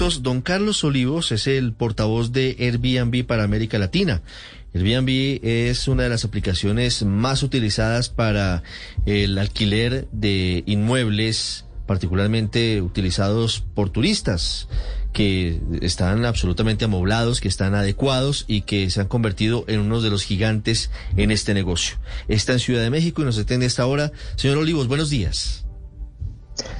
Don Carlos Olivos es el portavoz de Airbnb para América Latina. Airbnb es una de las aplicaciones más utilizadas para el alquiler de inmuebles, particularmente utilizados por turistas que están absolutamente amoblados, que están adecuados y que se han convertido en uno de los gigantes en este negocio. Está en Ciudad de México y nos atiende esta hora. Señor Olivos, buenos días.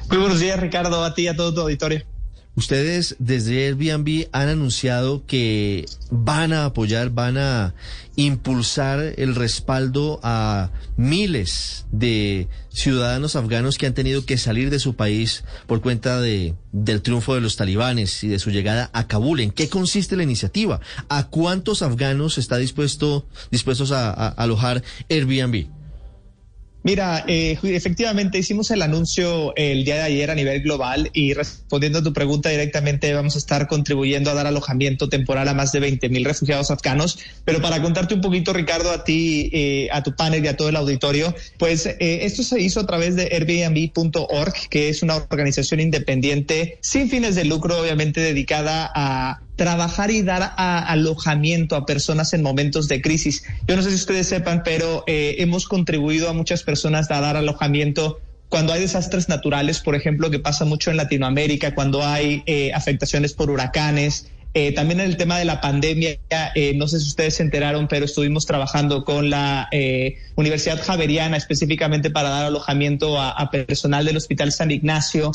Muy buenos días, Ricardo, a ti y a todo tu auditorio. Ustedes desde Airbnb han anunciado que van a apoyar, van a impulsar el respaldo a miles de ciudadanos afganos que han tenido que salir de su país por cuenta de, del triunfo de los talibanes y de su llegada a Kabul. ¿En qué consiste la iniciativa? ¿A cuántos afganos está dispuesto, dispuestos a alojar Airbnb? Mira, eh, efectivamente hicimos el anuncio el día de ayer a nivel global y respondiendo a tu pregunta directamente vamos a estar contribuyendo a dar alojamiento temporal a más de 20 mil refugiados afganos. Pero para contarte un poquito, Ricardo, a ti, eh, a tu panel y a todo el auditorio, pues eh, esto se hizo a través de Airbnb.org, que es una organización independiente sin fines de lucro, obviamente dedicada a trabajar y dar alojamiento a personas en momentos de crisis. Yo no sé si ustedes sepan, pero eh, hemos contribuido a muchas personas a dar alojamiento cuando hay desastres naturales, por ejemplo, que pasa mucho en Latinoamérica, cuando hay eh, afectaciones por huracanes, eh, también en el tema de la pandemia, eh, no sé si ustedes se enteraron, pero estuvimos trabajando con la eh, Universidad Javeriana específicamente para dar alojamiento a, personal del Hospital San Ignacio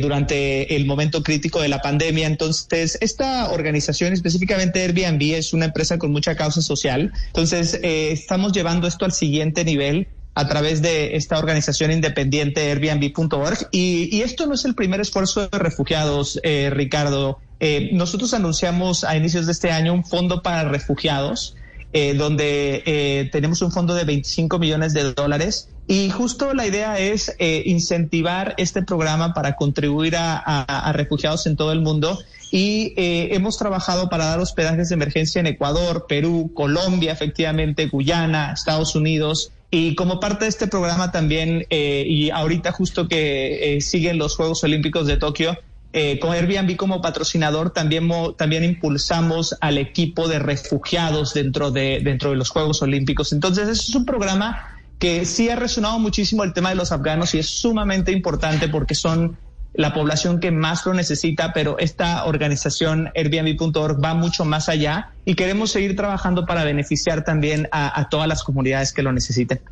durante el momento crítico de la pandemia. Entonces, esta organización, específicamente Airbnb, es una empresa con mucha causa social. Entonces, estamos llevando esto al siguiente nivel a través de esta organización independiente Airbnb.org. Y, y, esto no es el primer esfuerzo de refugiados, eh, Ricardo. Eh, nosotros anunciamos a inicios de este año un fondo para refugiados, eh, donde eh, tenemos un fondo de 25 millones de dólares. Y justo la idea es eh, incentivar este programa para contribuir a, refugiados en todo el mundo y eh, hemos trabajado para dar hospedajes de emergencia en Ecuador, Perú, Colombia, efectivamente, Guyana, Estados Unidos, y como parte de este programa también, eh, y ahorita justo que siguen los Juegos Olímpicos de Tokio, eh, con Airbnb como patrocinador también, también impulsamos al equipo de refugiados dentro de, dentro de los Juegos Olímpicos. Entonces, es un programa que sí ha resonado muchísimo el tema de los afganos y es sumamente importante porque son la población que más lo necesita, pero esta organización Airbnb.org va mucho más allá y queremos seguir trabajando para beneficiar también a, a todas las comunidades que lo necesiten.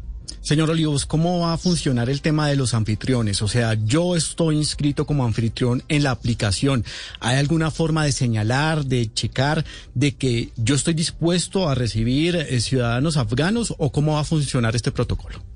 Señor Olivos, ¿cómo va a funcionar el tema de los anfitriones? O sea, yo estoy inscrito como anfitrión en la aplicación. ¿Hay alguna forma de señalar, de checar, de que yo estoy dispuesto a recibir eh, ciudadanos afganos o cómo va a funcionar este protocolo?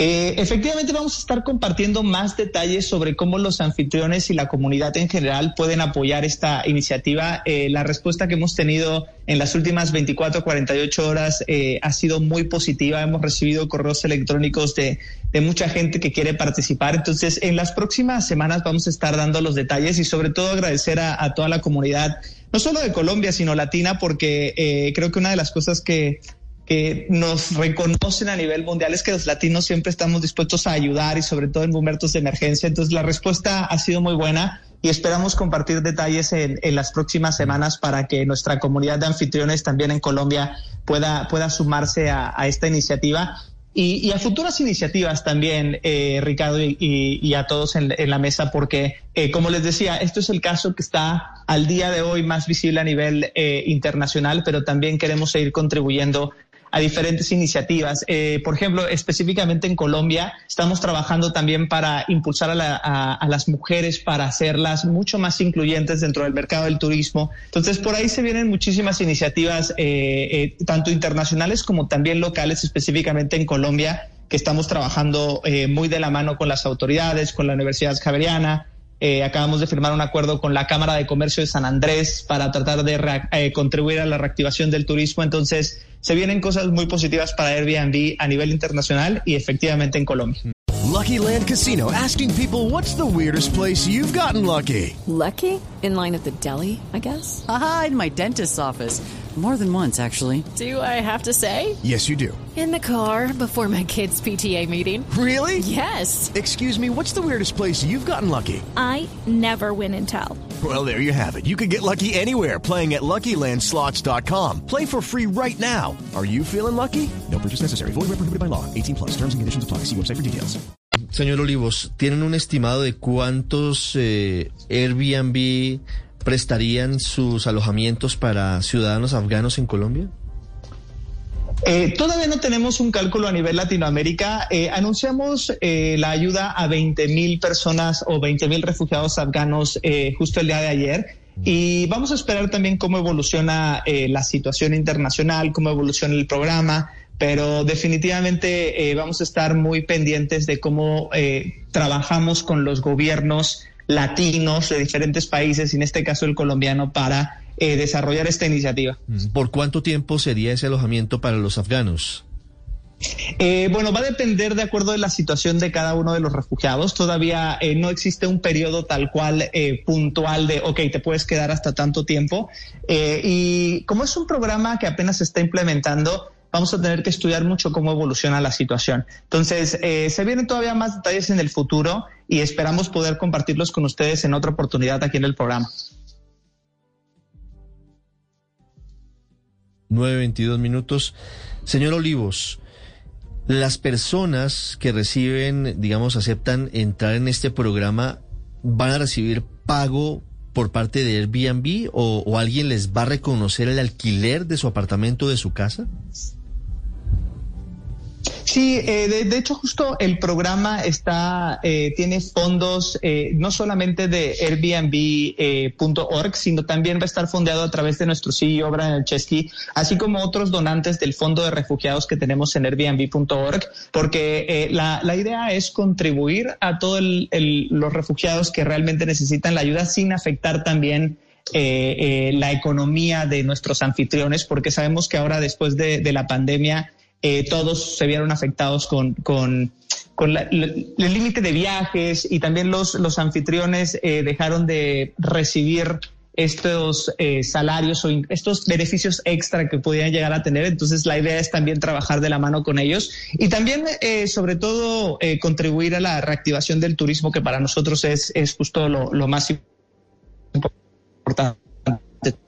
Eh, efectivamente, vamos a estar compartiendo más detalles sobre cómo los anfitriones y la comunidad en general pueden apoyar esta iniciativa. Eh, la respuesta que hemos tenido en las últimas 24 48 horas eh, ha sido muy positiva. Hemos recibido correos electrónicos de, mucha gente que quiere participar. Entonces, en las próximas semanas vamos a estar dando los detalles y sobre todo agradecer a, a toda la comunidad, no solo de Colombia, sino latina, porque eh, creo que una de las cosas que que nos reconocen a nivel mundial es que los latinos siempre estamos dispuestos a ayudar y sobre todo en momentos de emergencia. Entonces la respuesta ha sido muy buena y esperamos compartir detalles en, en las próximas semanas para que nuestra comunidad de anfitriones también en Colombia pueda, pueda sumarse a, a esta iniciativa. Y, y, a futuras iniciativas también, eh, Ricardo, y, y, a todos en, en la mesa, porque, eh, como les decía, esto es el caso que está al día de hoy más visible a nivel eh, internacional, pero también queremos seguir contribuyendo a diferentes iniciativas. Eh, por ejemplo, específicamente en Colombia, estamos trabajando también para impulsar a, la, a, las mujeres para hacerlas mucho más incluyentes dentro del mercado del turismo. Entonces, por ahí se vienen muchísimas iniciativas, eh, eh, tanto internacionales como también locales, específicamente en Colombia, que estamos trabajando muy de la mano con las autoridades, con la Universidad Javeriana, acabamos de firmar un acuerdo con la Cámara de Comercio de San Andrés para tratar de contribuir a la reactivación del turismo. Entonces, se vienen cosas muy positivas para Airbnb a nivel internacional y efectivamente en Colombia. Lucky Land Casino asking people what's the weirdest place you've gotten lucky. Lucky? In line at the deli, I guess. Aha, in my dentist's office. More than once, actually. Do I have to say? Yes, you do. In the car before my kids' PTA meeting. Really? Yes. Excuse me, what's the weirdest place you've gotten lucky? I never win and tell. Well, there you have it. You can get lucky anywhere playing at LuckyLandSlots.com. Play for free right now. Are you feeling lucky? No purchase necessary. Void where prohibited by law. 18 plus. Terms and conditions apply. See website for details. Señor Olivos, ¿tienen un estimado de cuántos eh, Airbnb prestarían sus alojamientos para ciudadanos afganos en Colombia? Eh, todavía no tenemos un cálculo a nivel Latinoamérica. Eh, anunciamos eh, la ayuda a 20 mil personas o 20 mil refugiados afganos eh, justo el día de ayer. Y vamos a esperar también cómo evoluciona eh, la situación internacional, cómo evoluciona el programa, pero definitivamente vamos a estar muy pendientes de cómo trabajamos con los gobiernos latinos de diferentes países, en este caso el colombiano, para eh, desarrollar esta iniciativa. ¿Por cuánto tiempo sería ese alojamiento para los afganos? Eh, bueno, va a depender de acuerdo de la situación de cada uno de los refugiados. Todavía eh, no existe un periodo tal cual eh, puntual de, ok, te puedes quedar hasta tanto tiempo. Eh, y como es un programa que apenas se está implementando, vamos a tener que estudiar mucho cómo evoluciona la situación. Entonces, eh, se vienen todavía más detalles en el futuro y esperamos poder compartirlos con ustedes en otra oportunidad aquí en el programa. 9.22 minutos. Señor Olivos, las personas que reciben, digamos, aceptan entrar en este programa, ¿van a recibir pago por parte de Airbnb o, o alguien les va a reconocer el alquiler de su apartamento o de su casa? Sí, eh, de, hecho justo el programa está eh, tiene fondos eh, no solamente de Airbnb.org, eh, sino también va a estar fondeado a través de nuestro CEO Brian Chesky, así como otros donantes del Fondo de Refugiados que tenemos en Airbnb.org, porque eh, la, la, idea es contribuir a todos los refugiados que realmente necesitan la ayuda sin afectar también eh, eh, la economía de nuestros anfitriones, porque sabemos que ahora después de, de la pandemia eh, todos se vieron afectados con, con, con la, el límite de viajes y también los, los anfitriones eh, dejaron de recibir estos eh, salarios o estos beneficios extra que podían llegar a tener. Entonces la idea es también trabajar de la mano con ellos y también eh, sobre todo eh, contribuir a la reactivación del turismo que para nosotros es, es justo lo, lo más importante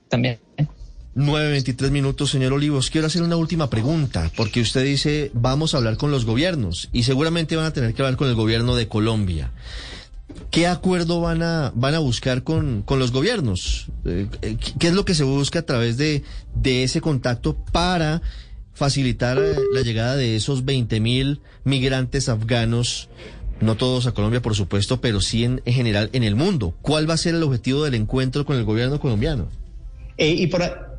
también. 9.23 minutos, señor Olivos. Quiero hacer una última pregunta, porque usted dice, vamos a hablar con los gobiernos, y seguramente van a tener que hablar con el gobierno de Colombia. ¿Qué acuerdo van a, van a buscar con, con los gobiernos? Eh, ¿Qué es lo que se busca a través de, de ese contacto para facilitar eh, la llegada de esos 20 mil migrantes afganos? No todos a Colombia, por supuesto, pero sí en, en general en el mundo. ¿Cuál va a ser el objetivo del encuentro con el gobierno colombiano? Eh, y por,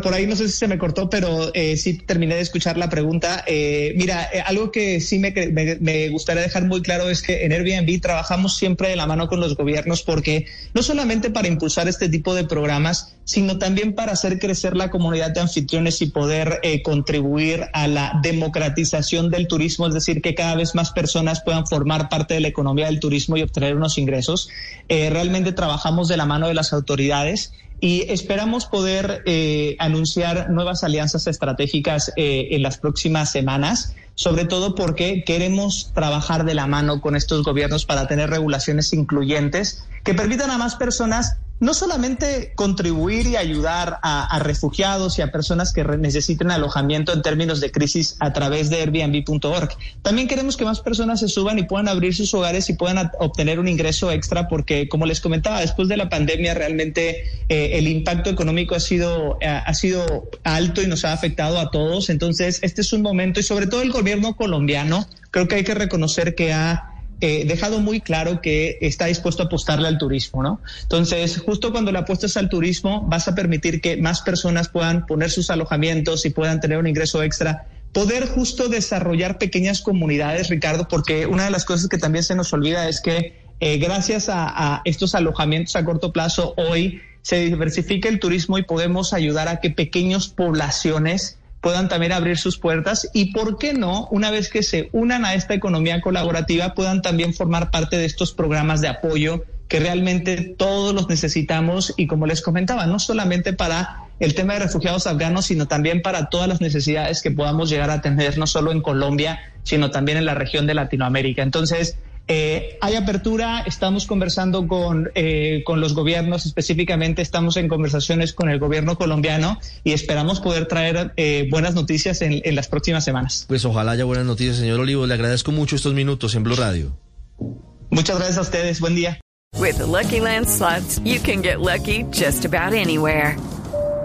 por, ahí no sé si se me cortó, pero eh, sí terminé de escuchar la pregunta. Eh, mira, eh, algo que sí me, me, me, gustaría dejar muy claro es que en Airbnb trabajamos siempre de la mano con los gobiernos porque no solamente para impulsar este tipo de programas, sino también para hacer crecer la comunidad de anfitriones y poder eh, contribuir a la democratización del turismo, es decir, que cada vez más personas puedan formar parte de la economía del turismo y obtener unos ingresos. Eh, realmente trabajamos de la mano de las autoridades y esperamos poder eh, anunciar nuevas alianzas estratégicas eh, en las próximas semanas, sobre todo porque queremos trabajar de la mano con estos gobiernos para tener regulaciones incluyentes que permitan a más personas no solamente contribuir y ayudar a, refugiados y a personas que necesiten alojamiento en términos de crisis a través de Airbnb.org. También queremos que más personas se suban y puedan abrir sus hogares y puedan obtener un ingreso extra porque, como les comentaba, después de la pandemia realmente eh, el impacto económico ha sido, eh, ha sido alto y nos ha afectado a todos. Entonces, este es un momento y sobre todo el gobierno colombiano, creo que hay que reconocer que ha eh, dejado muy claro que está dispuesto a apostarle al turismo, ¿no? Entonces, justo cuando le apuestas al turismo, vas a permitir que más personas puedan poner sus alojamientos y puedan tener un ingreso extra. Poder justo desarrollar pequeñas comunidades, Ricardo, porque una de las cosas que también se nos olvida es que eh, gracias a, a estos alojamientos a corto plazo, hoy se diversifica el turismo y podemos ayudar a que pequeñas poblaciones puedan también abrir sus puertas y, ¿por qué no? Una vez que se unan a esta economía colaborativa, puedan también formar parte de estos programas de apoyo que realmente todos los necesitamos y, como les comentaba, no solamente para el tema de refugiados afganos, sino también para todas las necesidades que podamos llegar a tener, no solo en Colombia, sino también en la región de Latinoamérica. Entonces, eh, hay apertura, estamos conversando con, eh, con los gobiernos, específicamente estamos en conversaciones con el gobierno colombiano y esperamos poder traer eh, buenas noticias en, en, las próximas semanas. Pues ojalá haya buenas noticias, señor Olivo. Le agradezco mucho estos minutos en Blue Radio. Muchas gracias a ustedes. Buen día. With the Lucky Land slots, you can get lucky just about anywhere.